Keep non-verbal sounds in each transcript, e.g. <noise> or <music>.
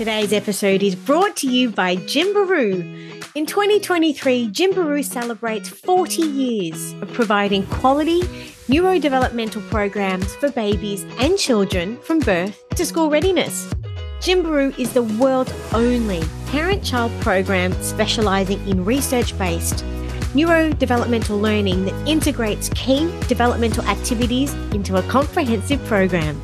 Today's episode is brought to you by Gymbaroo. In 2023, Gymbaroo celebrates 40 years of providing quality neurodevelopmental programs for babies and children from birth to school readiness. Gymbaroo is the world's only parent child program specializing in research based neurodevelopmental learning that integrates key developmental activities into a comprehensive program.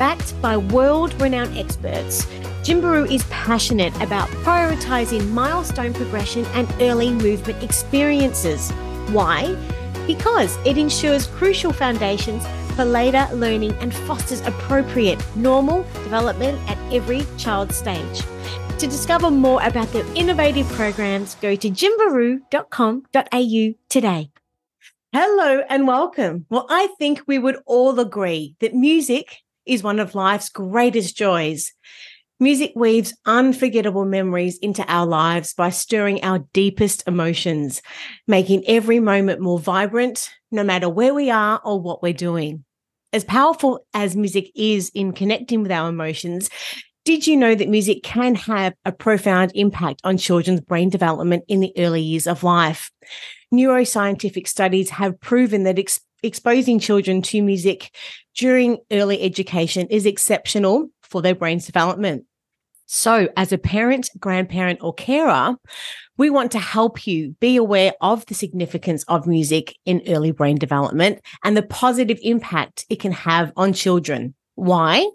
Backed by world renowned experts, Gymbaroo is passionate about prioritizing milestone progression and early movement experiences. Why? Because it ensures crucial foundations for later learning and fosters appropriate normal development at every child stage. To discover more about their innovative programs, go to gymbaroo.com.au today. Hello and welcome. Well, I think we would all agree that music is one of life's greatest joys. Music weaves unforgettable memories into our lives by stirring our deepest emotions, making every moment more vibrant, no matter where we are or what we're doing. As powerful as music is in connecting with our emotions, did you know that music can have a profound impact on children's brain development in the early years of life? Neuroscientific studies have proven that ex- exposing children to music during early education is exceptional for their brain's development. So, as a parent, grandparent, or carer, we want to help you be aware of the significance of music in early brain development and the positive impact it can have on children. Why?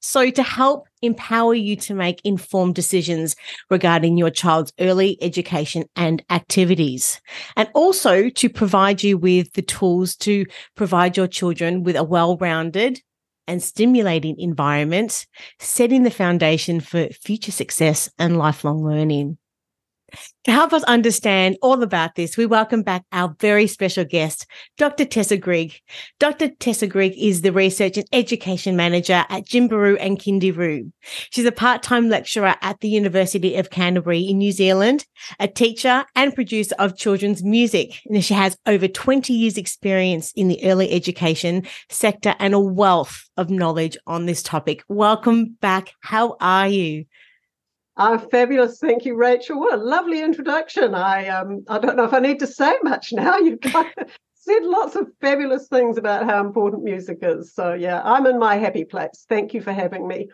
So, to help empower you to make informed decisions regarding your child's early education and activities, and also to provide you with the tools to provide your children with a well rounded and stimulating environment, setting the foundation for future success and lifelong learning. To help us understand all about this, we welcome back our very special guest, Dr. Tessa Grigg. Dr. Tessa Grigg is the Research and Education Manager at Gymbaroo and Kindyroo. She's a part-time lecturer at the University of Canterbury in New Zealand, a teacher and producer of children's music. And she has over 20 years experience in the early education sector and a wealth of knowledge on this topic. Welcome back. How are you? Oh, fabulous. Thank you, Rachel. What a lovely introduction. I um I don't know if I need to say much now. <laughs> You've said lots of fabulous things about how important music is. So yeah, I'm in my happy place. Thank you for having me.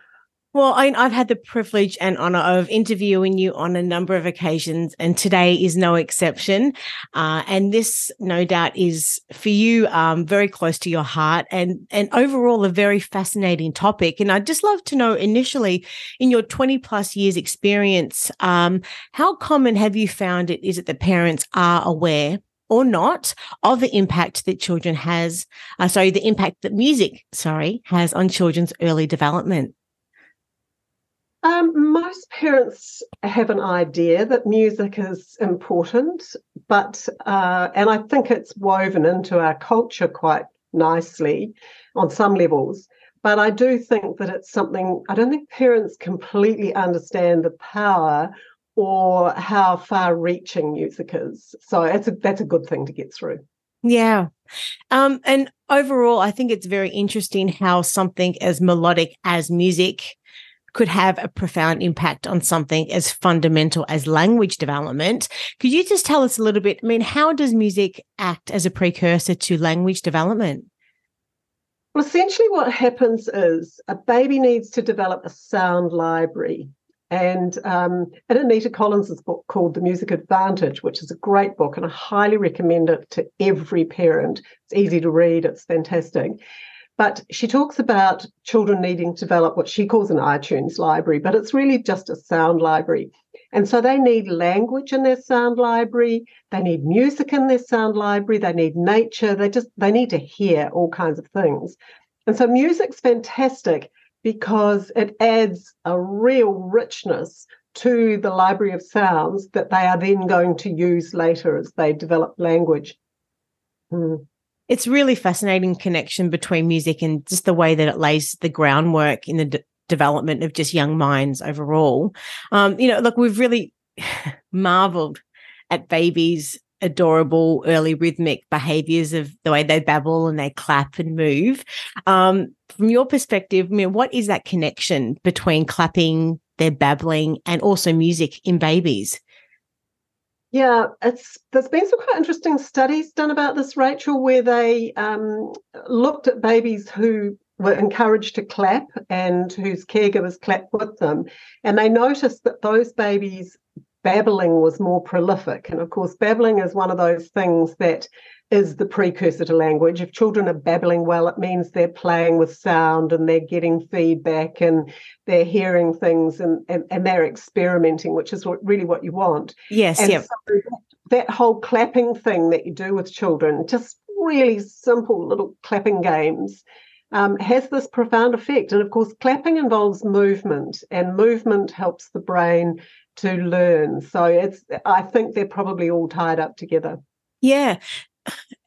Well, I, have had the privilege and honor of interviewing you on a number of occasions, and today is no exception. Uh, and this, no doubt, is for you um, very close to your heart, and and overall a very fascinating topic. And I'd just love to know, initially, in your twenty plus years experience, um, how common have you found it is it that parents are aware or not of the impact that children has, uh, sorry, the impact that music, sorry, has on children's early development? Um, most parents have an idea that music is important, but uh, and I think it's woven into our culture quite nicely on some levels. But I do think that it's something I don't think parents completely understand the power or how far-reaching music is. So it's a, that's a good thing to get through. Yeah. Um, and overall, I think it's very interesting how something as melodic as music could have a profound impact on something as fundamental as language development. Could you just tell us a little bit? I mean, how does music act as a precursor to language development? Well, essentially, what happens is a baby needs to develop a sound library. And um, in Anita Collins' book called The Music Advantage, which is a great book, and I highly recommend it to every parent. It's easy to read, it's fantastic. But she talks about children needing to develop what she calls an iTunes library, but it's really just a sound library. And so they need language in their sound library, they need music in their sound library, they need nature, they just they need to hear all kinds of things. And so music's fantastic because it adds a real richness to the library of sounds that they are then going to use later as they develop language. Hmm it's really fascinating connection between music and just the way that it lays the groundwork in the d- development of just young minds overall. Um, you know, look, we've really <sighs> marveled at babies' adorable early rhythmic behaviors of the way they babble and they clap and move. Um, from your perspective, I mean, what is that connection between clapping their babbling and also music in babies. Yeah, it's there's been some quite interesting studies done about this, Rachel, where they um, looked at babies who were encouraged to clap and whose caregivers clapped with them, and they noticed that those babies babbling was more prolific. And of course, babbling is one of those things that is the precursor to language. If children are babbling well, it means they're playing with sound and they're getting feedback and they're hearing things and, and, and they're experimenting, which is what, really what you want. Yes, and yep. So that whole clapping thing that you do with children, just really simple little clapping games. Um, has this profound effect. And of course, clapping involves movement, and movement helps the brain to learn. So it's I think they're probably all tied up together. Yeah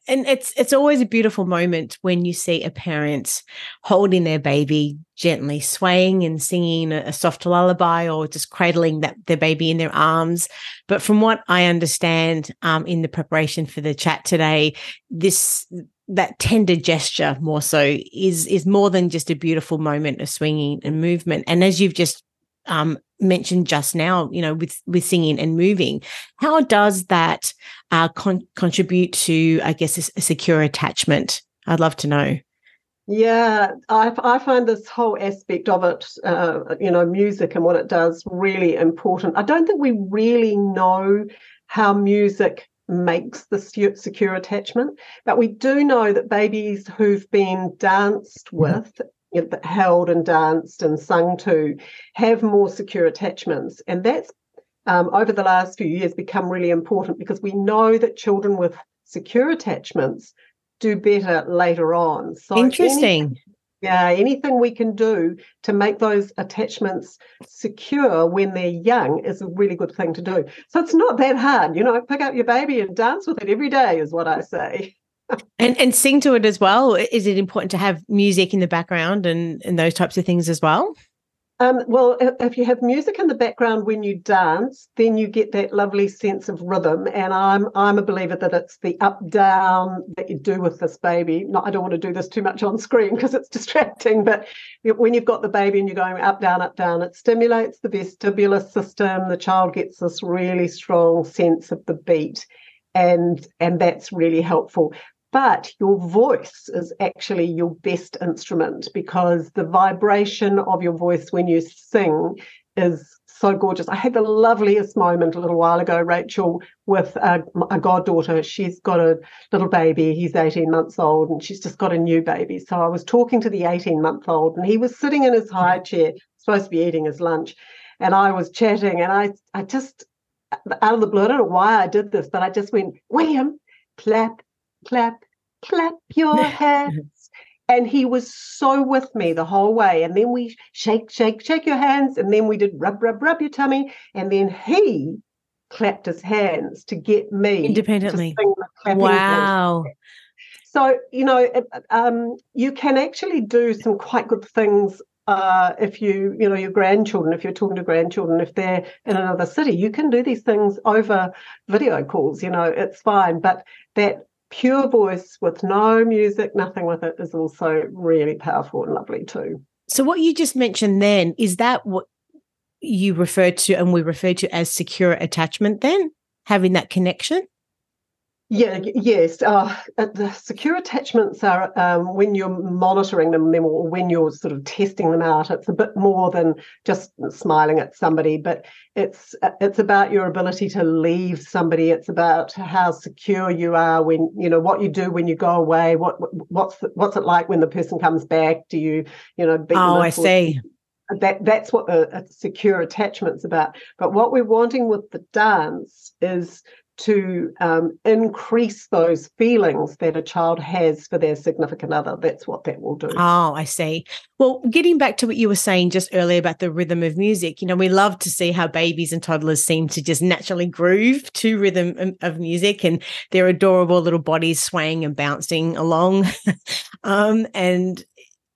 and it's it's always a beautiful moment when you see a parent holding their baby gently swaying and singing a, a soft lullaby or just cradling that their baby in their arms. But from what i understand um, in the preparation for the chat today this that tender gesture more so is is more than just a beautiful moment of swinging and movement. And as you've just um, mentioned just now, you know, with with singing and moving, how does that uh, con- contribute to, I guess, a, a, secure attachment? I'd love to know. Yeah, I, I find this whole aspect of it, uh, you know, music and what it does, really important. I don't think we really know how music makes the secure attachment, but we do know that babies who've been danced mm-hmm. with held and danced and sung to have more secure attachments. And that's um, over the last few years become really important because we know that children with secure attachments do better later on. So interesting. Anything, yeah, anything we can do to make those attachments secure when they're young is a really good thing to do. So it's not that hard. You know, pick up your baby and dance with it every day is what I say and and sing to it as well. Is it important to have music in the background and and those types of things as well? Um, well, if you have music in the background when you dance, then you get that lovely sense of rhythm. And I'm I'm a believer that it's the up down that you do with this baby. Not I don't want to do this too much on screen <laughs> because it's distracting. But when you've got the baby and you're going up down up down, it stimulates the vestibular system. The child gets this really strong sense of the beat and and that's really helpful but your voice is actually your best instrument because the vibration of your voice when you sing is so gorgeous. I had the loveliest moment a little while ago, Rachel, with a, a, goddaughter. She's got a little baby. He's 18 months old and she's just got a new baby. So I was talking to the 18 month old and he was sitting in his high chair, supposed to be eating his lunch. And I was chatting and I, I just, out of the blue, I don't know why I did this, but I just went, William, clap, clap, clap your <laughs> hands. and he was so with me the whole way. And then we shake, shake, shake your hands. And then we did rub, rub, rub your tummy. And then he clapped his hands to get me independently. wow. So, you know, um, you can actually do some quite good things uh, if you, you know, your grandchildren, if you're talking to grandchildren, if they're in another city, you can do these things over video calls, you know, it's fine. But that pure voice with no music, nothing with it is also really powerful and lovely too. So, what you just mentioned then, is that what you refer to and we refer to as secure attachment then? Having that connection? Yeah, yes. Uh, uh, the secure attachments are um, when you're monitoring them, or when you're sort of testing them out. It's a bit more than just smiling at somebody, but it's uh, it's about your ability to leave somebody. It's about how secure you are when you know what you do when you go away. What what's what's it like when the person comes back? Do you you know? oh, I see. That that's what a, a secure attachment's about. But what we're wanting with the dance is to um, increase those feelings that a child has for their significant other. That's what that will do. Oh, I see. Well, getting back to what you were saying just earlier about the rhythm of music, you know, we love to see how babies and toddlers seem to just naturally groove to rhythm of music and their adorable little bodies swaying and bouncing along. <laughs> um, and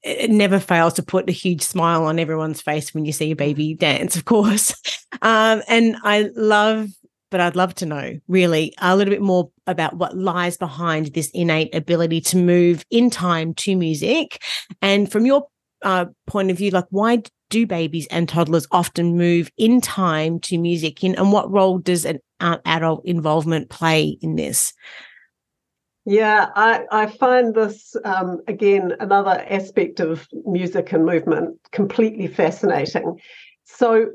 it never fails to put a huge smile on everyone's face when you see a baby dance, of course. <laughs> Um, and I love but I'd love to know really a little bit more about what lies behind this innate ability to move in time to music. And from your uh, point of view, like why do babies and toddlers often move in time to music? In, and what role does an uh, adult involvement play in this? Yeah, I, I find this, um, again, another aspect of music and movement completely fascinating. So,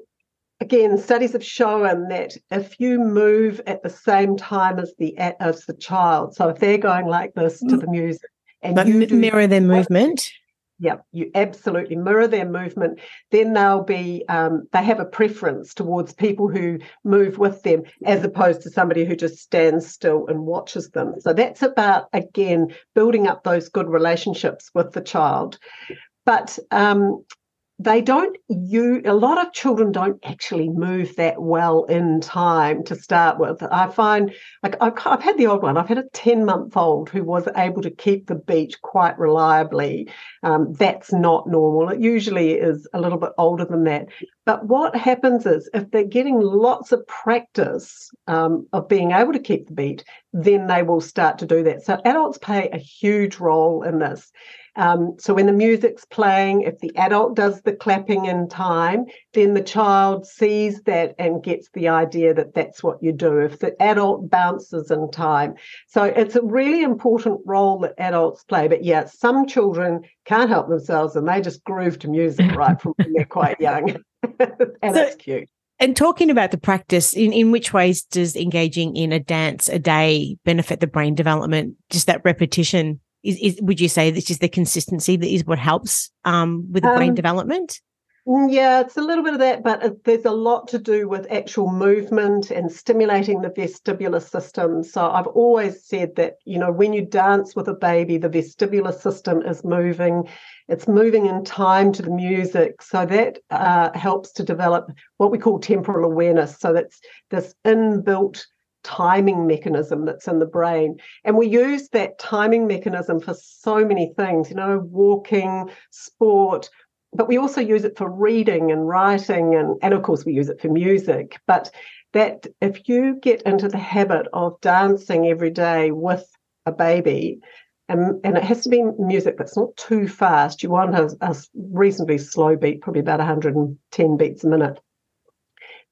again, studies have shown that if you move at the same time as the as the child, so if they're going like this to mm. the music, and but you mirror their movement, yeah, you absolutely mirror their movement. Then they'll be, um, they have a preference towards people who move with them as opposed to somebody who just stands still and watches them. So that's about, again, building up those good relationships with the child. But um, they don't you a lot of children don't actually move that well in time to start with. I find like I've, had the odd one. I've had a 10 month old who was able to keep the beat quite reliably. Um, that's not normal. It usually is a little bit older than that. But what happens is if they're getting lots of practice um, of being able to keep the beat then they will start to do that. So adults play a huge role in this um, so when the music's playing, if the adult does the clapping in time, then the child sees that and gets the idea that that's what you do. If the adult bounces in time, so it's a really important role that adults play. But yeah, some children can't help themselves and they just groove to music <laughs> right from when they're quite young, <laughs> and so, it's cute. And talking about the practice, in, in which ways does engaging in a dance a day benefit the brain development? Just that repetition is, is would you say this is the consistency that is what helps um, with um, brain development? Mm, yeah, it's a little bit of that, but there's a lot to do with actual movement and stimulating the vestibular system. So I've always said that, you know, when you dance with a baby, the vestibular system is moving. It's moving in time to the music. So that uh, helps to develop what we call temporal awareness. So that's this inbuilt timing mechanism that's in the brain. And we use that timing mechanism for so many things, you know, walking, sport, but we also use it for reading and writing and, and of course we use it for music. But that if you get into the habit of dancing every day with a baby, and, and it has to be music that's not too fast. You want a, a reasonably slow beat, probably about 110 beats a minute.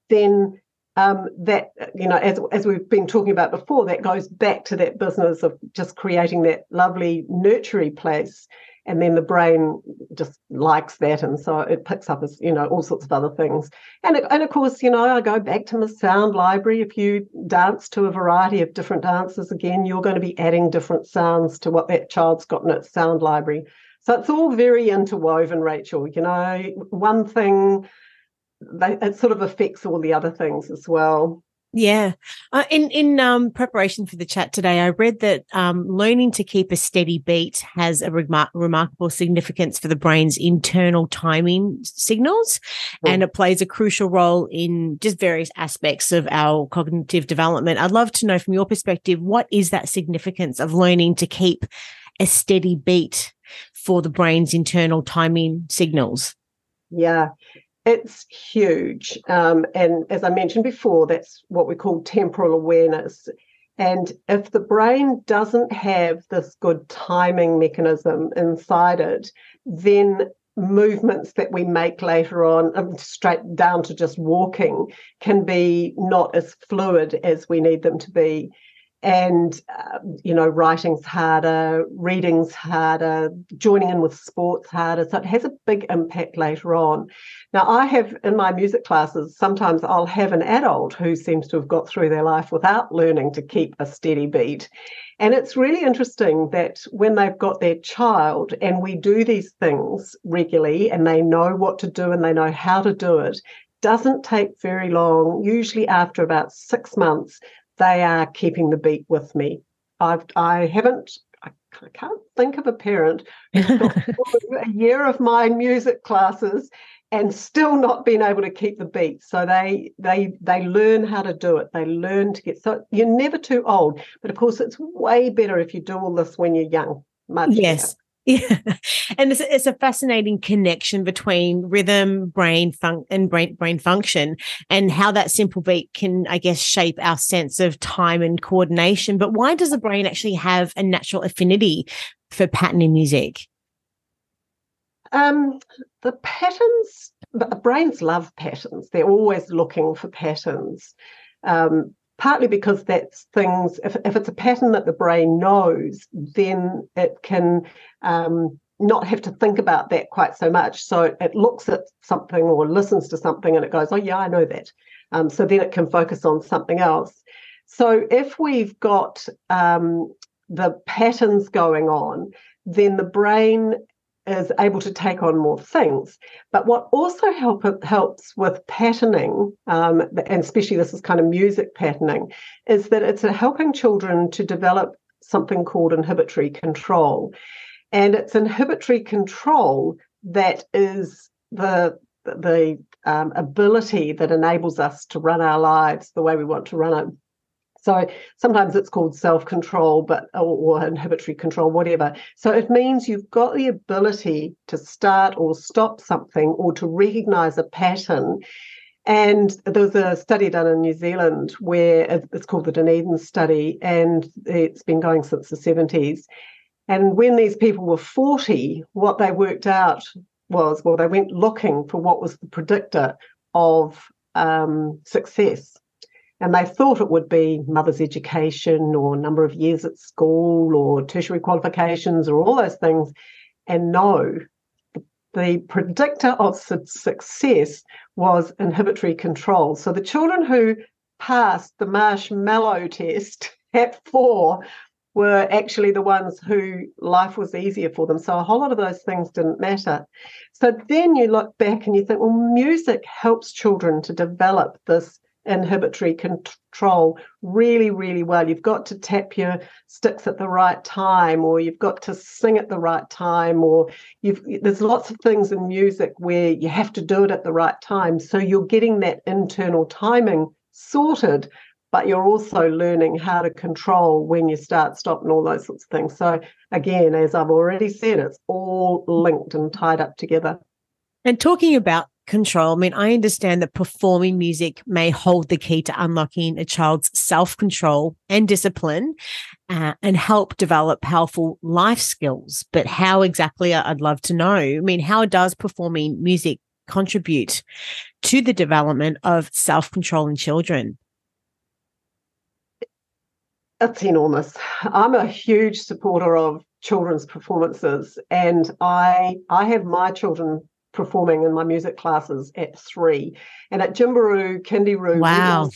Then um, that you know as as we've been talking about before that goes back to that business of just creating that lovely nurturing place. And then the brain just likes that. And so it picks up as you know all sorts of other things. And and of course you know I go back to my sound library. If you dance to a variety of different dances again you're going to be adding different sounds to what that child's got in its sound library. So it's all very interwoven Rachel. You know one thing they, it sort of affects all the other things as well. Yeah. Uh, in in um, preparation for the chat today, I read that um, learning to keep a steady beat has a remar- remarkable significance for the brain's internal timing signals, mm. and it plays a crucial role in just various aspects of our cognitive development. I'd love to know from your perspective, what is that significance of learning to keep a steady beat for the brain's internal timing signals? Yeah, it's huge. Um, and as I mentioned before, that's what we call temporal awareness. And if the brain doesn't have this good timing mechanism inside it, then movements that we make later on, um, straight down to just walking, can be not as fluid as we need them to be and uh, you know writing's harder reading's harder joining in with sports harder. So it has a big impact later on. Now i have in my music classes sometimes i'll have an adult who seems to have got through their life without learning to keep a steady beat. And it's really interesting that when they've got their child and we do these things regularly and they know what to do and they know how to do it doesn't take very long, usually after about six months, they are keeping the beat with me. I've I haven't I can't think of a parent who's got <laughs> a year of my music classes and still not been able to keep the beat. So they they they learn how to do it. They learn to get so you're never too old. But of course, it's way better if you do all this when you're young. Much yes. Better. Yeah, <laughs> and it's, it's a fascinating connection between rhythm, brain fun- and brain brain function, and how that simple beat can, I guess, shape our sense of time and coordination. But why does the brain actually have a natural affinity for pattern in music? um, the patterns, brains love patterns. They're always looking for patterns. Um, partly because that's things, if, if it's a pattern that the brain knows, then it can um, not have to think about that quite so much. So it looks at something or listens to something and it goes, oh, yeah, I know that. Um, so then it can focus on something else. So if we've got um, the patterns going on, then the brain is able to take on more things. But what also help, helps with patterning, um, and especially this is kind of music patterning, is that it's helping children to develop something called inhibitory control. And it's inhibitory control that is the the um, ability that enables us to run our lives the way we want to run it. So sometimes it's called self control, but or, or, inhibitory control, whatever. So it means you've got the ability to start or stop something or to recognize a pattern. And there was a study done in New Zealand where it's called the Dunedin study, and it's been going since the 70s. And when these people were 40, what they worked out was well, they went looking for what was the predictor of um, success. And they thought it would be mother's education or number of years at school or tertiary qualifications or all those things. And no, the predictor of success was inhibitory control. So the children who passed the marshmallow test <laughs> at four were actually the ones who life was easier for them. So a whole lot of those things didn't matter. So then you look back and you think, well, music helps children to develop this inhibitory control really, really well. You've got to tap your sticks at the right time, or you've got to sing at the right time, or you've there's lots of things in music where you have to do it at the right time. So you're getting that internal timing sorted, but you're also learning how to control when you start, stop, and all those sorts of things. So again, as I've already said, it's all linked and tied up together. And talking about control. I mean, I understand that performing music may hold the key to unlocking a child's self control and discipline uh, and help develop powerful life skills. But how exactly, I'd love to know. I mean, how does performing music contribute to the development of self control in children? It's enormous. I'm a huge supporter of children's performances and I I have my children performing in my music classes at three. And at Gymbaroo, Kindyroo, wow.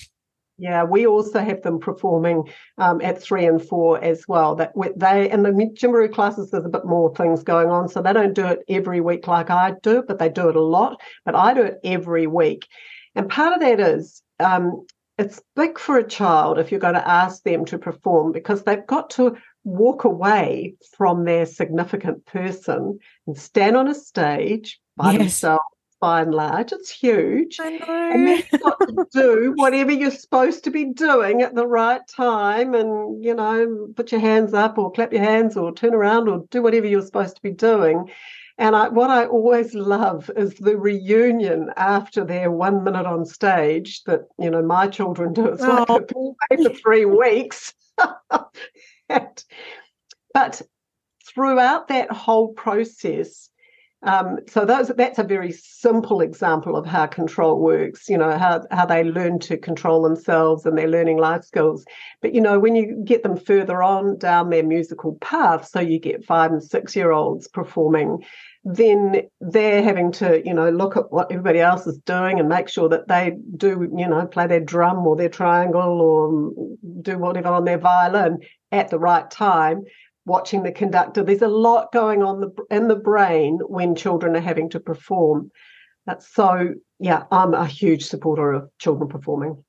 yeah, we also have them performing um, at three and four as well. That they and the Gymbaroo classes, there's a bit more things going on, so they don't do it every week like I do, but they do it a lot. But I do it every week, and part of that is um, it's big for a child if you're going to ask them to perform because they've got to walk away from their significant person and stand on a stage by yes. themselves by and large. It's huge. And then you've got to do whatever you're supposed to be doing at the right time and, you know, put your hands up or clap your hands or turn around or do whatever you're supposed to be doing. And I, what I always love is the reunion after their one minute on stage that, you know, my children do. It's like oh. for three weeks. <laughs> but throughout that whole process, um, so those, that's a very simple example of how control works, you know, how, how they learn to control themselves and their learning life skills. But, you know, when you get them further on down their musical path, so you get five and six year olds performing, then they're having to, you know, look at what everybody else is doing and make sure that they do, you know, play their drum or their triangle or do whatever on their violin at the right time watching the conductor. There's a lot going on the, in the brain when children are having to perform. That's so, yeah, I'm a huge supporter of children performing.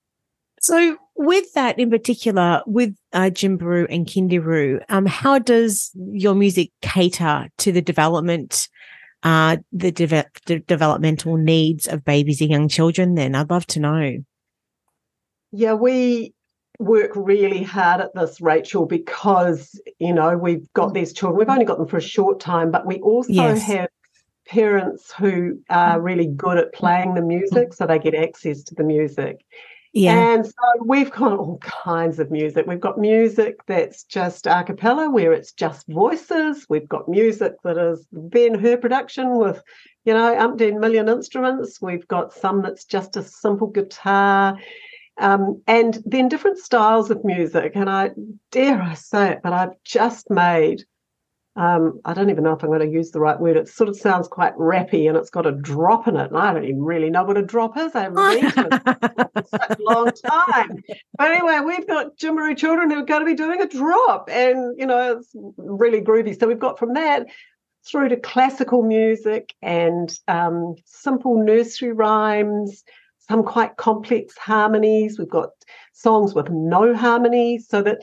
So, with that in particular, with uh, Gymbaroo and Kindyroo, um, how does your music cater to the development, uh, the, de- the developmental needs of babies and young children? Then I'd love to know. Yeah, we work really hard at this, Rachel, because you know we've got these children. We've only got them for a short time, but we also yes. have parents who are really good at playing the music, so they get access to the music. Yeah. And so we've got all kinds of music. We've got music that's just a cappella, where it's just voices. We've got music that is Ben Hur production with, you know, umpteen million instruments. We've got some that's just a simple guitar. Um, and then different styles of music. And I dare I say it, but I've just made um, I don't even know if I'm going to use the right word. It sort of sounds quite rappy and it's got a drop in it. And I don't even really know what a drop is. I haven't it such a <laughs> long time. But anyway, we've got Gymbaroo children who are going to be doing a drop. And, you know, it's really groovy. So we've got from that through to classical music and um, simple nursery rhymes, some quite complex harmonies. We've got songs with no harmony, so that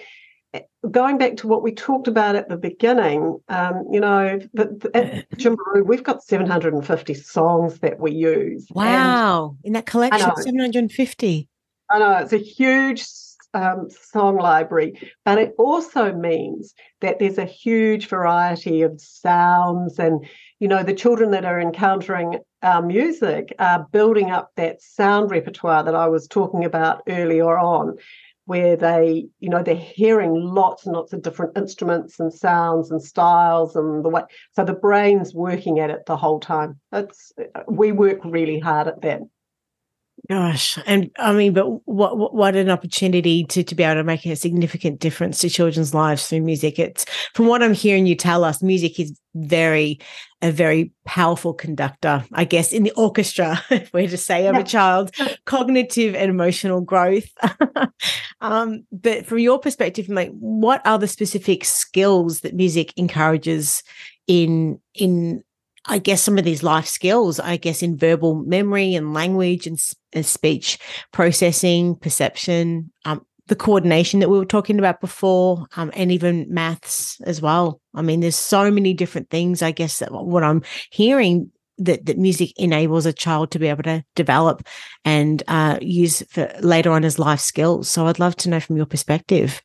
going back to what we talked about at the beginning, um, you know, the, at <laughs> Gymbaroo, we've got 750 songs that we use. Wow. In that collection, 750. I know, it's a huge um, song library, but it also means that there's a huge variety of sounds and, you know, the children that are encountering our music are building up that sound repertoire that I was talking about earlier on where they, you know, they're hearing lots and lots of different instruments and sounds and styles and the way. So the brain's working at it the whole time. It's we work really hard at that. Gosh, and I mean, but what what an opportunity to to be able to make a significant difference to children's lives through music. It's from what I'm hearing you tell us, music is very a very powerful conductor, I guess, in the orchestra, <laughs> if we're to say, of a child's <laughs> cognitive and emotional growth. <laughs> um, but from your perspective, like, what are the specific skills that music encourages in in I guess some of these life skills, I guess in verbal memory and language and, and speech processing, perception, um, the coordination that we were talking about before, um, and even maths as well. I mean, there's so many different things. I guess that what I'm hearing that that music enables a child to be able to develop and uh, use for later on as life skills. So I'd love to know from your perspective.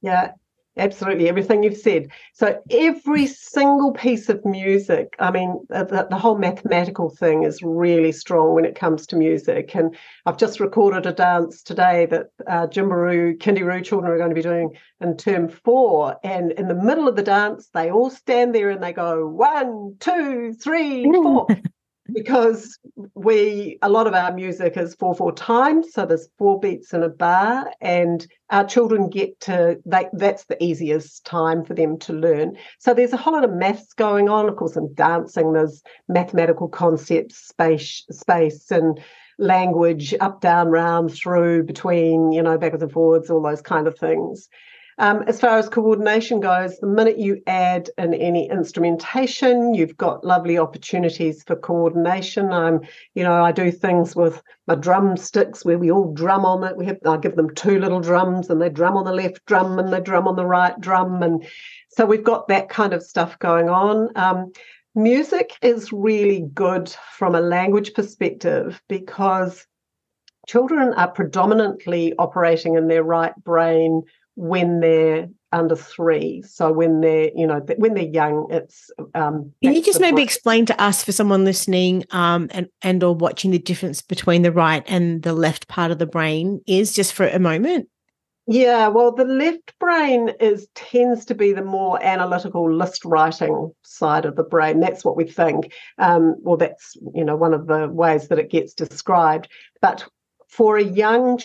Yeah, absolutely everything you've said. So every single piece of music i mean the, the, whole mathematical thing is really strong when it comes to music. And i've just recorded a dance today that uh, Gymbaroo Kindyroo children are going to be doing in term four. And in the middle of the dance they all stand there and they go one two three <laughs> four because we a lot of our music is four four times so there's four beats in a bar and our children get to they, that's the easiest time for them to learn. So there's a whole lot of maths going on. Of course in dancing there's mathematical concepts space space and language up down round through between you know backwards and forwards all those kind of things um, as far as coordination goes, the minute you add in any instrumentation, you've got lovely opportunities for coordination. Um, you know, I do things with my drumsticks where we all drum on it. We have I give them two little drums and they drum on the left drum and they drum on the right drum. And so we've got that kind of stuff going on. Um, music is really good from a language perspective because children are predominantly operating in their right brain when they're under three. So when they're, you know, when they're young, it's. Um, Can you just maybe brain. explain to us, for someone listening, um, and and or watching, the difference between the right and the left part of the brain is, just for a moment? Yeah, well, the left brain is tends to be the more analytical list writing side of the brain. That's what we think. Um, well, that's you know one of the ways that it gets described. But for a young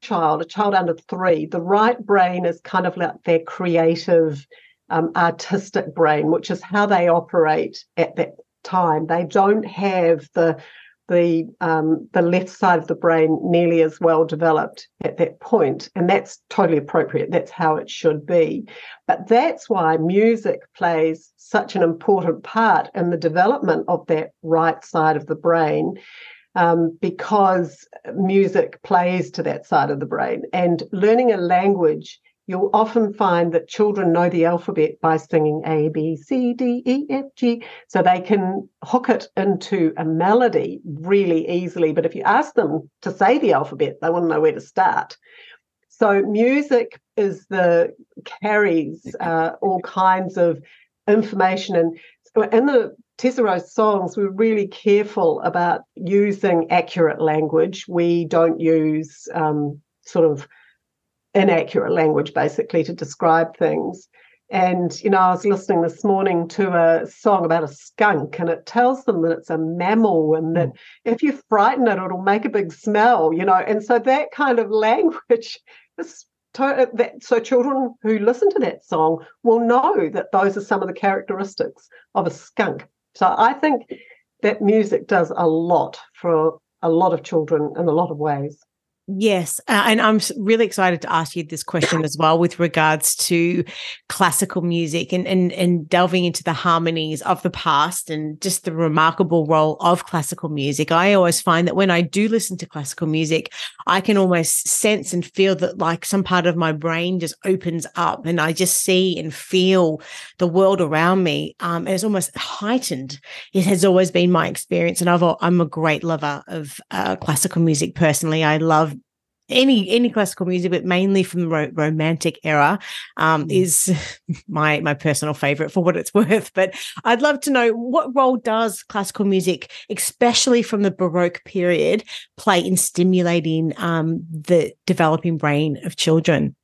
child, a child under three, the right brain is kind of like their creative, um, artistic brain, which is how they operate at that time. They don't have the the um, the left side of the brain nearly as well developed at that point, and that's totally appropriate. That's how it should be. But that's why music plays such an important part in the development of that right side of the brain um, because music plays to that side of the brain. And learning a language, you'll often find that children know the alphabet by singing A, B, C, D, E, F, G. So they can hook it into a melody really easily. But if you ask them to say the alphabet, they want to know where to start. So music is the carries <laughs> uh, all kinds of information and in the Tessa songs, we're really careful about using accurate language. We don't use um, sort of inaccurate language, basically, to describe things. And, you know, I was listening this morning to a song about a skunk, and it tells them that it's a mammal and that mm. if you frighten it, it'll make a big smell, you know. And so that kind of <laughs> language is to, uh, that, so children who listen to that song will know that those are some of the characteristics of a skunk. So I think that music does a lot for a lot of children in a lot of ways. Yes. Uh, and I'm really excited to ask you this question as well with regards to classical music and, and, and delving into the harmonies of the past and just the remarkable role of classical music. I always find that when I do listen to classical music, I can almost sense and feel that like some part of my brain just opens up and I just see and feel the world around me. Um, and it's almost heightened. It has always been my experience. And I've, I'm a great lover of uh, classical music personally. I love any any classical music, but mainly from the ro- romantic era, um, mm. is <laughs> my my personal favorite for what it's <laughs> worth. But I'd love to know what role does classical music, especially from the Baroque period, play in stimulating um, the developing brain of children.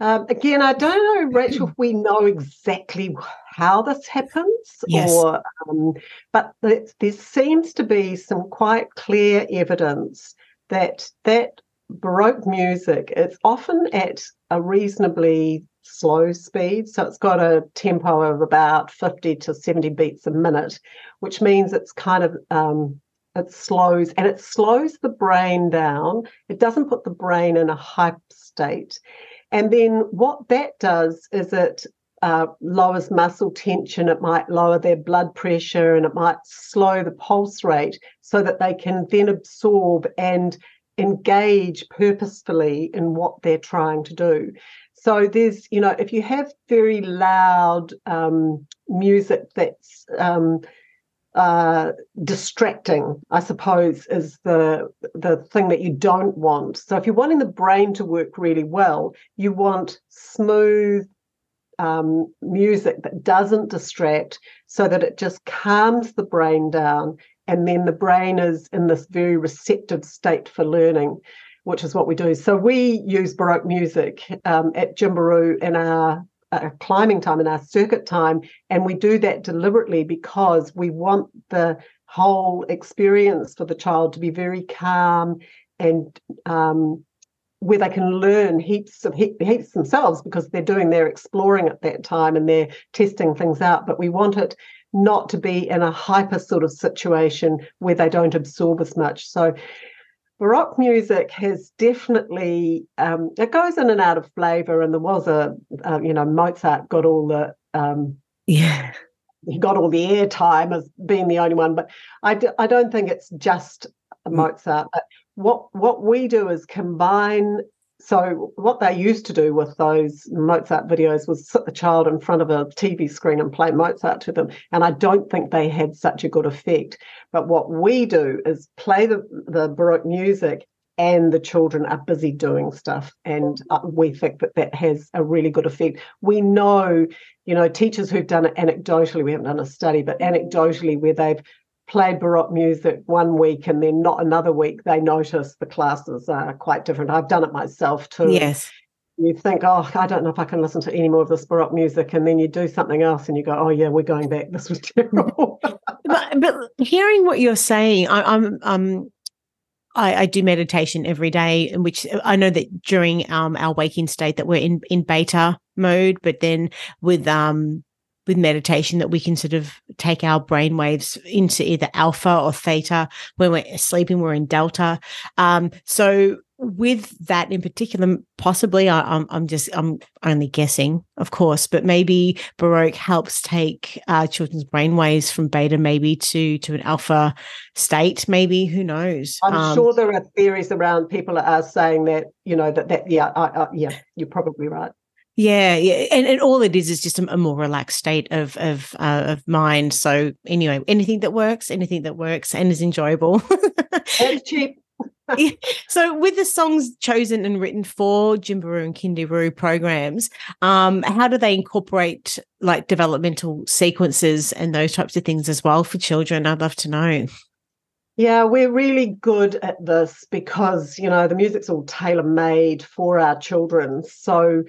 Um, again, I don't know, <clears throat> Rachel, if we know exactly how this happens, yes. or um, but there seems to be some quite clear evidence that that Baroque music it's often at a reasonably slow speed. So it's got a tempo of about 50 to 70 beats a minute, which means it's kind of um, it slows and it slows the brain down. It doesn't put the brain in a hype state. And then what that does is it uh, lowers muscle tension, it might lower their blood pressure, and it might slow the pulse rate so that they can then absorb and engage purposefully in what they're trying to do. So there's, you know, if you have very loud um, music that's um, uh, distracting, I suppose, is the the thing that you don't want. So if you're wanting the brain to work really well, you want smooth, um, music that doesn't distract so that it just calms the brain down. And then the brain is in this very receptive state for learning, which is what we do. So we use Baroque music um, at Gymbaroo in our uh, climbing time, in our circuit time. And we do that deliberately because we want the whole experience for the child to be very calm and um, where they can learn heaps of heaps themselves because they're doing their exploring at that time and they're testing things out. But we want it not to be in a hyper sort of situation where they don't absorb as much. So Baroque music has definitely um, it goes in and out of flavor, and there was a uh, you know Mozart got all the um, yeah he got all the airtime as being the only one, but I d- I don't think it's just mm. Mozart. But what what we do is combine so what they used to do with those Mozart videos was sit the child in front of a TV screen and play Mozart to them. And I don't think they had such a good effect. But what we do is play the, the Baroque music and the children are busy doing stuff. And uh, we think that that has a really good effect. We know, you know, teachers who've done it anecdotally, we haven't done a study, but anecdotally, where they've played Baroque music one week and then not another week, they notice the classes are quite different. I've done it myself too. Yes. You think, oh, I don't know if I can listen to any more of this Baroque music. And then you do something else and you go, oh, yeah, we're going back. This was terrible. <laughs> but, but, hearing what you're saying, I, I'm, um, I, I, do meditation every day, in which I know that during um, our waking state that we're in in beta mode, but then with um with meditation that we can sort of take our brain waves into either alpha or theta. When we're sleeping, we're in delta. Um, so with that in particular, possibly I, am I'm, I'm just I'm only guessing, of course, but maybe Baroque helps take uh, children's brainwaves from beta maybe to to an alpha state. Maybe who knows? I'm um, sure there are theories around people are saying that you know that that yeah I, I, yeah you're probably right. Yeah, yeah, and, and all it is is just a, more relaxed state of of uh, of mind. So anyway, anything that works, anything that works and is enjoyable. <laughs> and cheap. <laughs> so, with the songs chosen and written for Gymbaroo and Kindyroo programs, um, how do they incorporate like developmental sequences and those types of things as well for children? I'd love to know. Yeah, we're really good at this because you know the music's all tailor made for our children. So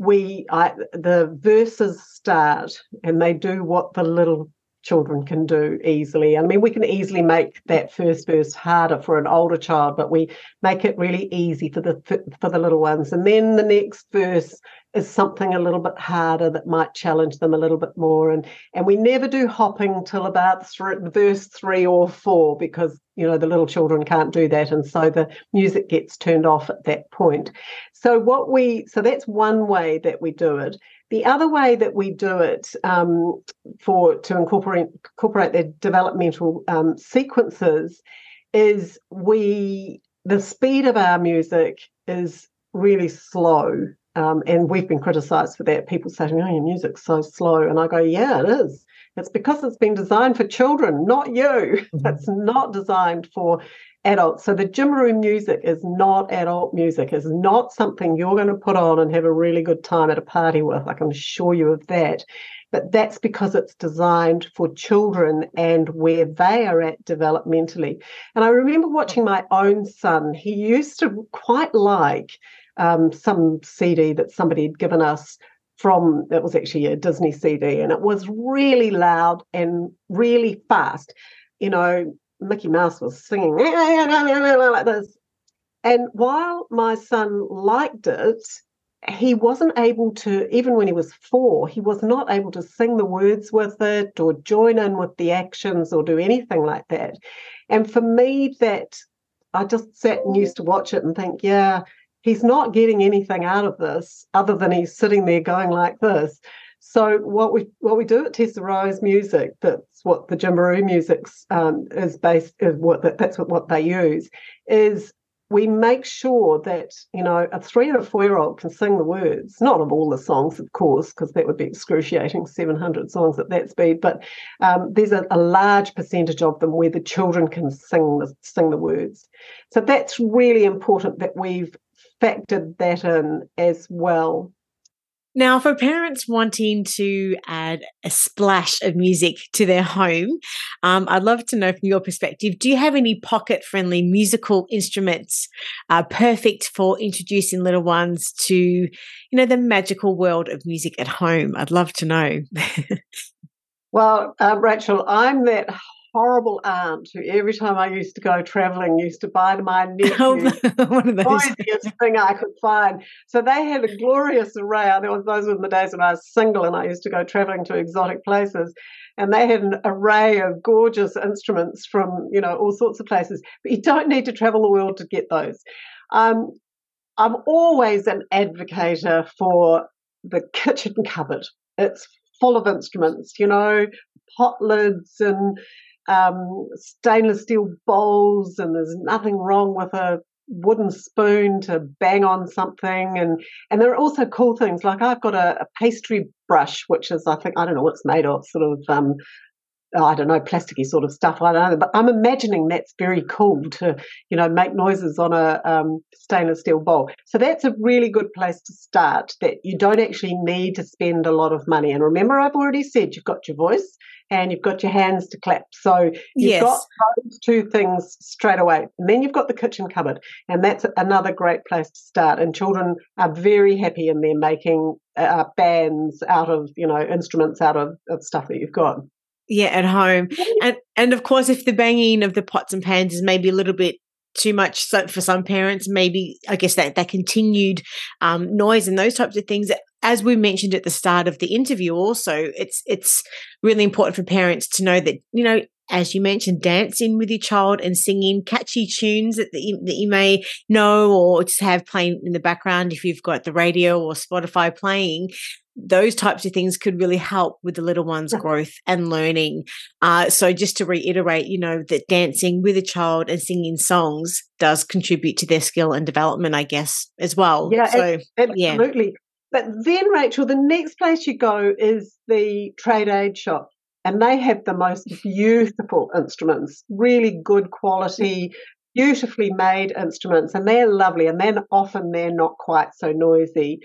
we, I, the verses start and they do what the little children can do easily. I mean, we can easily make that first verse harder for an older child, but we make it really easy for the for the little ones. And then the next verse is something a little bit harder that might challenge them a little bit more. And and we never do hopping till about three, verse three or four because you know the little children can't do that, and so the music gets turned off at that point. So what we so that's one way that we do it. The other way that we do it um, for to incorporate incorporate the developmental um, sequences is we the speed of our music is really slow um, and we've been criticised for that. People saying, "Oh, your music's so slow," and I go, "Yeah, it is. It's because it's been designed for children, not you. Mm-hmm. <laughs> It's not designed for adults. So the Gymbaroo music is not adult music. It's not something you're going to put on and have a really good time at a party with. I can assure you of that." But that's because it's designed for children and where they are at developmentally. And I remember watching my own son. He used to quite like um, some CD that somebody had given us from it was actually a Disney CD, and it was really loud and really fast. You know, Mickey Mouse was singing like this. And while my son liked it, he wasn't able to, even when he was four, he was not able to sing the words with it or join in with the actions or do anything like that. And for me, that I just sat and used to watch it and think, yeah, he's not getting anything out of this other than he's sitting there going like this. So what we what we do at Tessaro's music, that's what the Gymbaroo music um, is based is what that's what, what they use, is we make sure that you know a three and a four year old can sing the words, not of all the songs, of course, because that would be excruciating, seven hundred songs at that speed. But um, there's a, a, large percentage of them where the children can sing the, sing the words. So that's really important that we've factored that in as well. Now, for parents wanting to add a splash of music to their home, um, I'd love to know from your perspective do you have any pocket friendly musical instruments uh, perfect for introducing little ones to, you know, the magical world of music at home? I'd love to know. <laughs> well, uh, Rachel, I'm that horrible aunt who every time I used to go traveling used to buy my <laughs> nephew <laughs> one of the those thing I could find. So they had a glorious array. There was those were in the days when I was single and I used to go traveling to exotic places. And they had an array of gorgeous instruments from, you know, all sorts of places. But you don't need to travel the world to get those. Um, I'm always an advocator for the kitchen cupboard. It's full of instruments, you know, pot lids and um, stainless steel bowls, and there's nothing wrong with a wooden spoon to bang on something. And and there are also cool things like I've got a, a pastry brush which is I think I don't know what it's made of sort of um, I don't know, plasticky sort of stuff. I don't know, but I'm imagining that's very cool to, you know, make noises on a um, stainless steel bowl. So that's a really good place to start. That you don't actually need to spend a lot of money. And remember, I've already said you've got your voice and you've got your hands to clap. So you've yes. got those two things straight away. And then you've got the kitchen cupboard, and that's another great place to start. And children are very happy in there making uh, bands out of, you know, instruments out of, of stuff that you've got. Yeah, at home. And and of course if the banging of the pots and pans is maybe a little bit too much so for some parents maybe i guess that that continued um, noise and those types of things as we mentioned at the start of the interview also it's it's really important for parents to know that you know as you mentioned dancing with your child and singing catchy tunes that, that, you, that you may know or just have playing in the background if you've got the radio or spotify playing those types of things could really help with the little one's growth and learning. Uh, so just to reiterate, you know, that dancing with a child and singing songs does contribute to their skill and development, I guess, as well. Yeah, so, absolutely. Yeah. But then, Rachel, the next place you go is the trade aid shop. And they have the most beautiful instruments, really good quality, beautifully made instruments and they're lovely and then often they're not quite so noisy.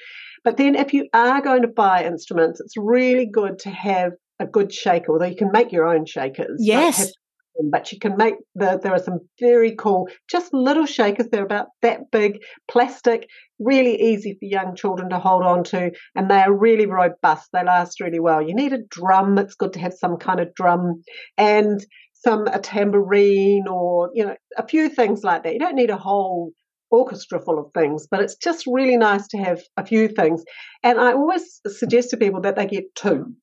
But then if you are going to buy instruments, it's really good to have a good shaker, although you can make your own shakers. Yes. But you can make the there are some very cool, just little shakers. They're about that big, plastic, really easy for young children to hold on to, and they are really robust. They last really well. You need a drum. It's good to have some kind of drum, and some a tambourine or you know a few things like that. You don't need a whole orchestra full of things, but it's just really nice to have a few things. And I always suggest to people that they get two.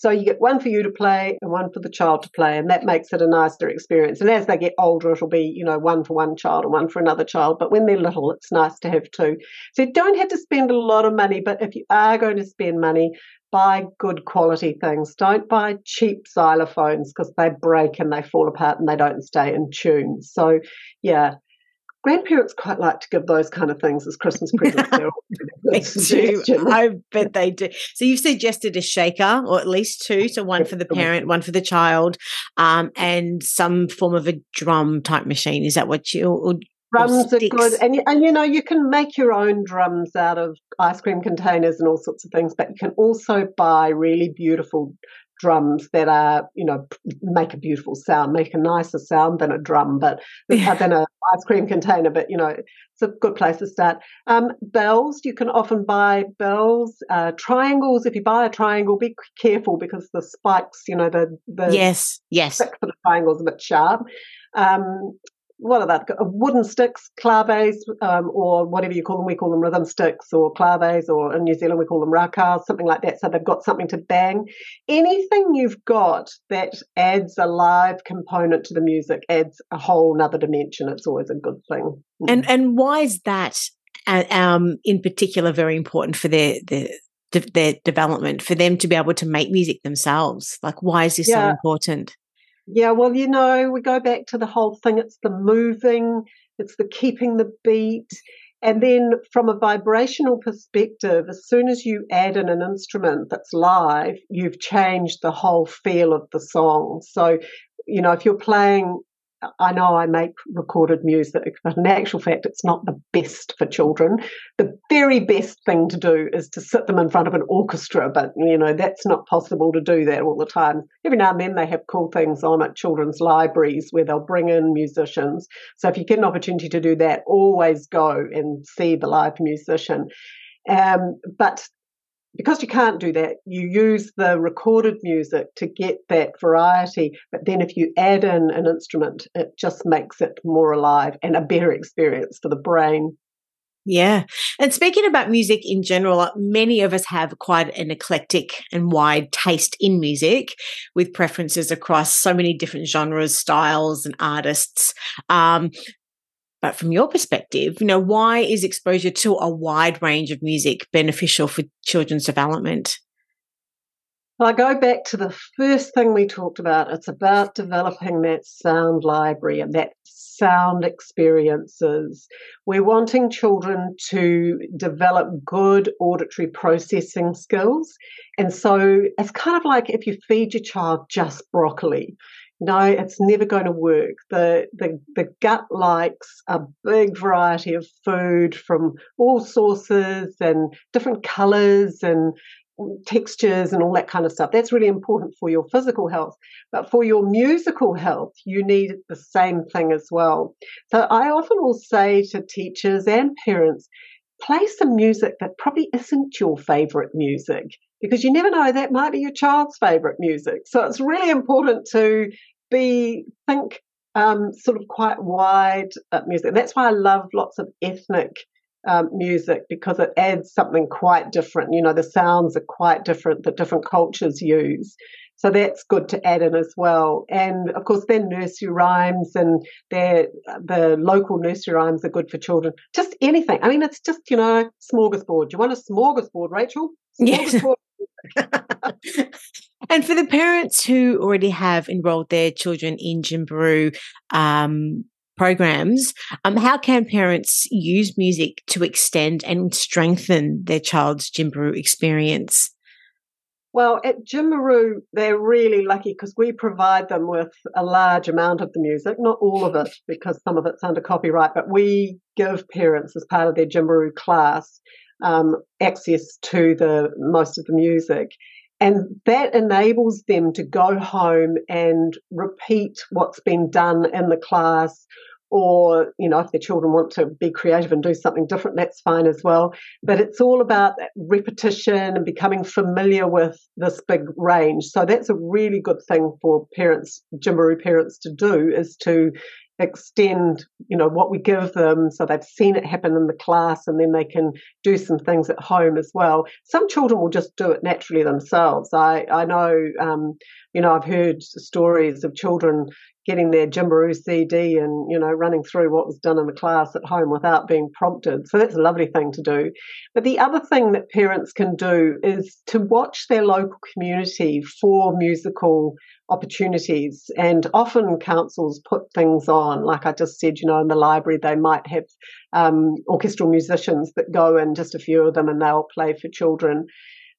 So you get one for you to play and one for the child to play, and that makes it a nicer experience. And as they get older, it'll be, you know, one for one child and one for another child. But when they're little, it's nice to have two. So you don't have to spend a lot of money, but if you are going to spend money, buy good quality things. Don't buy cheap xylophones because they break and they fall apart and they don't stay in tune. So, yeah, grandparents quite like to give those kind of things as Christmas presents. <laughs> they do. <laughs> I bet they do. So you've suggested a shaker, or at least two. So one for the parent, one for the child, um, and some form of a drum type machine. Is that what you? Or, drums are good, and and you know you can make your own drums out of ice cream containers and all sorts of things. But you can also buy really beautiful drums that are, you know, make a beautiful sound, make a nicer sound than a drum, but yeah. <laughs> than an ice cream container. But you know, it's a good place to start. Um, bells, you can often buy bells, uh, triangles. If you buy a triangle, be careful because the spikes, you know, the the yes, yes, for the triangles a bit sharp. Um, what are that? Wooden sticks, claves, um, or whatever you call them. We call them rhythm sticks or claves, or in New Zealand we call them rakas, something like that. So they've got something to bang. Anything you've got that adds a live component to the music adds a whole nother dimension. It's always a good thing. And and why is that? Uh, um, in particular, very important for their their their development for them to be able to make music themselves. Like, why is this yeah. so important? Yeah, well, you know, we go back to the whole thing. It's the moving, it's the keeping the beat. And then from a vibrational perspective, as soon as you add in an instrument that's live, you've changed the whole feel of the song. So, you know, if you're playing I know I make recorded music, but in actual fact, it's not the best for children. The very best thing to do is to sit them in front of an orchestra, but you know, that's not possible to do that all the time. Every now and then they have cool things on at children's libraries where they'll bring in musicians. So if you get an opportunity to do that, always go and see the live musician. Um, but because you can't do that, you use the recorded music to get that variety. But then if you add in an instrument, it just makes it more alive and a better experience for the brain. Yeah. And speaking about music in general, uh, many of us have quite an eclectic and wide taste in music with preferences across so many different genres, styles, and artists. Um, but from your perspective, you know, why is exposure to a wide range of music beneficial for children's development? Well, I go back to the first thing we talked about. It's about developing that sound library and that sound experiences. We're wanting children to develop good auditory processing skills. And so it's kind of like if you feed your child just broccoli, no, it's never going to work. The, the, the gut likes a big variety of food from all sources and different colors and textures and all that kind of stuff. That's really important for your physical health. But for your musical health, you need the same thing as well. So I often will say to teachers and parents, play some music that probably isn't your favorite music because you never know that might be your child's favorite music. So it's really important to be think um, sort of quite wide music. That's why I love lots of ethnic um, music because it adds something quite different. You know, the sounds are quite different that different cultures use. So that's good to add in as well. And of course, then nursery rhymes and the local nursery rhymes are good for children. Just anything. I mean, it's just, you know, smorgasbord. Do you want a smorgasbord, Rachel? Smorgasbord. Yes. <laughs> And for the parents who already have enrolled their children in Gymbaroo um, programs, um, how can parents use music to extend and strengthen their child's Gymbaroo experience? Well, at Gymbaroo, they're really lucky because we provide them with a large amount of the music, not all of it, because some of it's under copyright, but we give parents, as part of their Gymbaroo class, um, access to the most of the music. And that enables them to go home and repeat what's been done in the class. Or you know if their children want to be creative and do something different that's fine as well. But it's all about repetition and becoming familiar with this big range. So that's a really good thing for parents Gymbaroo parents to do is to extend you know what we give them so they've seen it happen in the class and then they can do some things at home as well. Some children will just do it naturally themselves. I i know um, you know i've heard stories of children getting their Gymbaroo CD and you know running through what was done in the class at home without being prompted. So that's a lovely thing to do. But the other thing that parents can do is to watch their local community for musical opportunities. And often councils put things on, like I just said, you know, in the library they might have um, orchestral musicians that go in, just a few of them, and they'll play for children.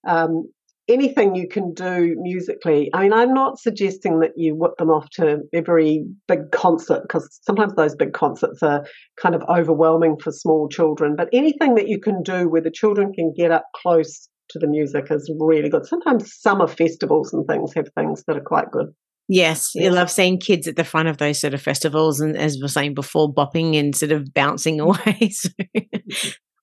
Um, anything you can do musically. I mean, I'm not suggesting that you whip them off to every big concert because sometimes those big concerts are kind of overwhelming for small children. But anything that you can do where the children can get up close to the music is really good. Sometimes summer festivals and things have things that are quite good. Yes, you love seeing kids at the front of those sort of festivals, and as we were saying before, bopping and sort of bouncing <laughs> away. so,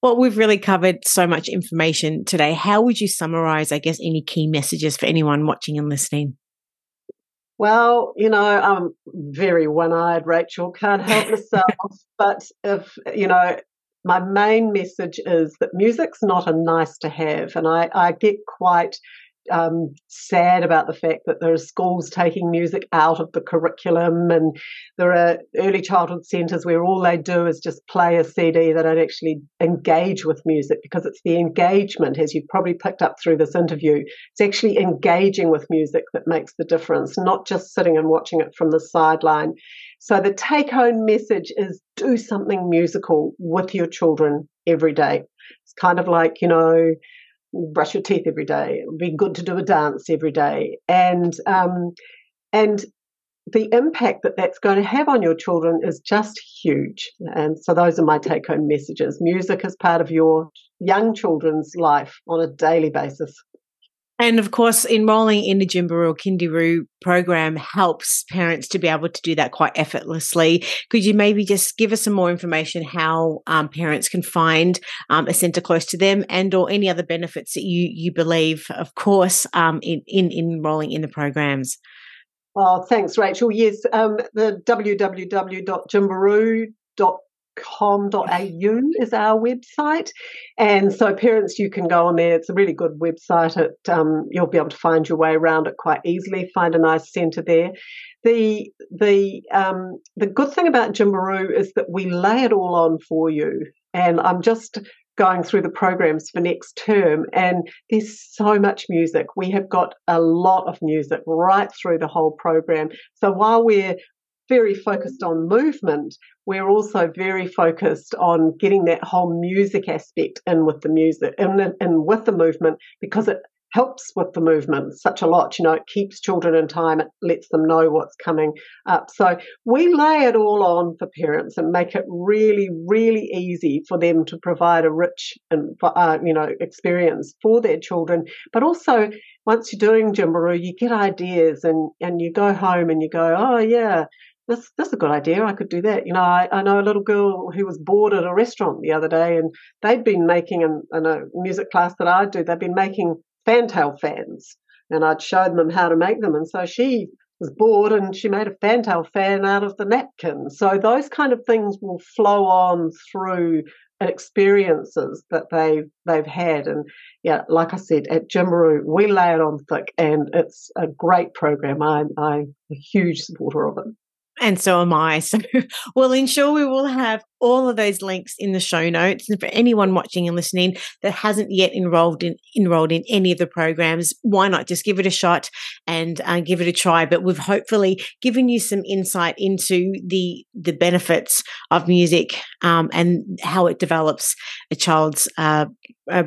well, we've really covered so much information today. How would you summarize, I guess, any key messages for anyone watching and listening? Well, you know, I'm very one eyed, Rachel, can't help <laughs> myself. but if, you know, my main message is that music's not a nice to have. And I, I get quite um, sad about the fact that there are schools taking music out of the curriculum, and there are early childhood centres where all they do is just play a CD. They don't actually engage with music because it's the engagement, as you've probably picked up through this interview, it's actually engaging with music that makes the difference, not just sitting and watching it from the sideline. So the take home message is do something musical with your children every day. It's kind of like, you know, brush your teeth every day. It would be good to do a dance every day, and um, and the impact that that's going to have on your children is just huge. And so those are my take home messages. Music is part of your young children's life on a daily basis. And of course, enrolling in the Gymbaroo or program helps parents to be able to do that quite effortlessly. Could you maybe just give us some more information how um, parents can find um, a centre close to them and or any other benefits that you, you believe, of course, um, in, in, in enrolling in the programs? Oh, thanks, Rachel. Yes, um, the www.gymbaroo.com com.au is our website. And so, parents, you can go on there. It's a really good website. It, um, you'll be able to find your way around it quite easily, find a nice centre there. The, the, um, the good thing about Gymbaroo is that we lay it all on for you. And I'm just going through the programs for next term and there's so much music we have got a lot of music right through the whole program so while we're very focused on movement, we're also very focused on getting that whole music aspect in with the music and, and with the movement because it helps with the movement such a lot. You know, it keeps children in time, it lets them know what's coming up. So we lay it all on for parents and make it really, really easy for them to provide a rich and uh, you know experience for their children. But also, once you're doing Gymbaroo, you get ideas and and you go home and you go, oh yeah, that's that's a good idea. I could do that. You know, I, I know a little girl who was bored at a restaurant the other day, and they'd been making in, in a music class that I do. They'd been making fantail fans, and I'd showed them how to make them. And so she was bored, and she made a fantail fan out of the napkin. So those kind of things will flow on through experiences that they've they've had. And yeah, like I said, at Gymbaroo, we lay it on thick, and it's a great program. I'm I'm a huge supporter of it. And so am I. <laughs> So we'll ensure we will have all of those links in the show notes. And for anyone watching and listening that hasn't yet enrolled in enrolled in any of the programs, why not just give it a shot and uh, give it a try? But we've hopefully given you some insight into the the benefits of music um, and how it develops a child's uh,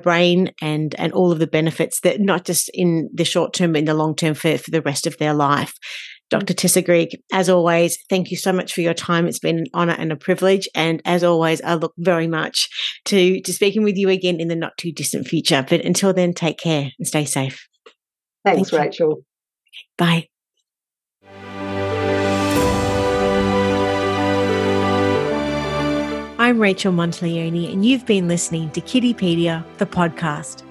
brain and and all of the benefits that not just in the short term but in the long term for, for the rest of their life. Dr. Tessa Grigg, as always, thank you so much for your time. It's been an honor and a privilege. And as always, I look very much to, to speaking with you again in the not too distant future. But until then, take care and stay safe. Thanks, Thank Rachel. Bye. I'm Rachel Monteleone, and you've been listening to Kiddipedia, the podcast.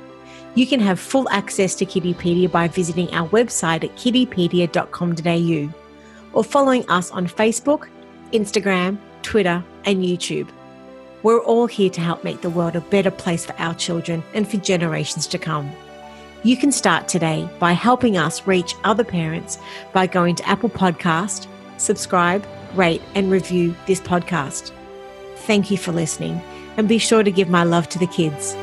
You can have full access to Kiddipedia by visiting our website at kiddipedia.com.au or following us on Facebook, Instagram, Twitter, and YouTube. We're all here to help make the world a better place for our children and for generations to come. You can start today by helping us reach other parents by going to Apple Podcast, subscribe, rate, and review this podcast. Thank you for listening, and be sure to give my love to the kids.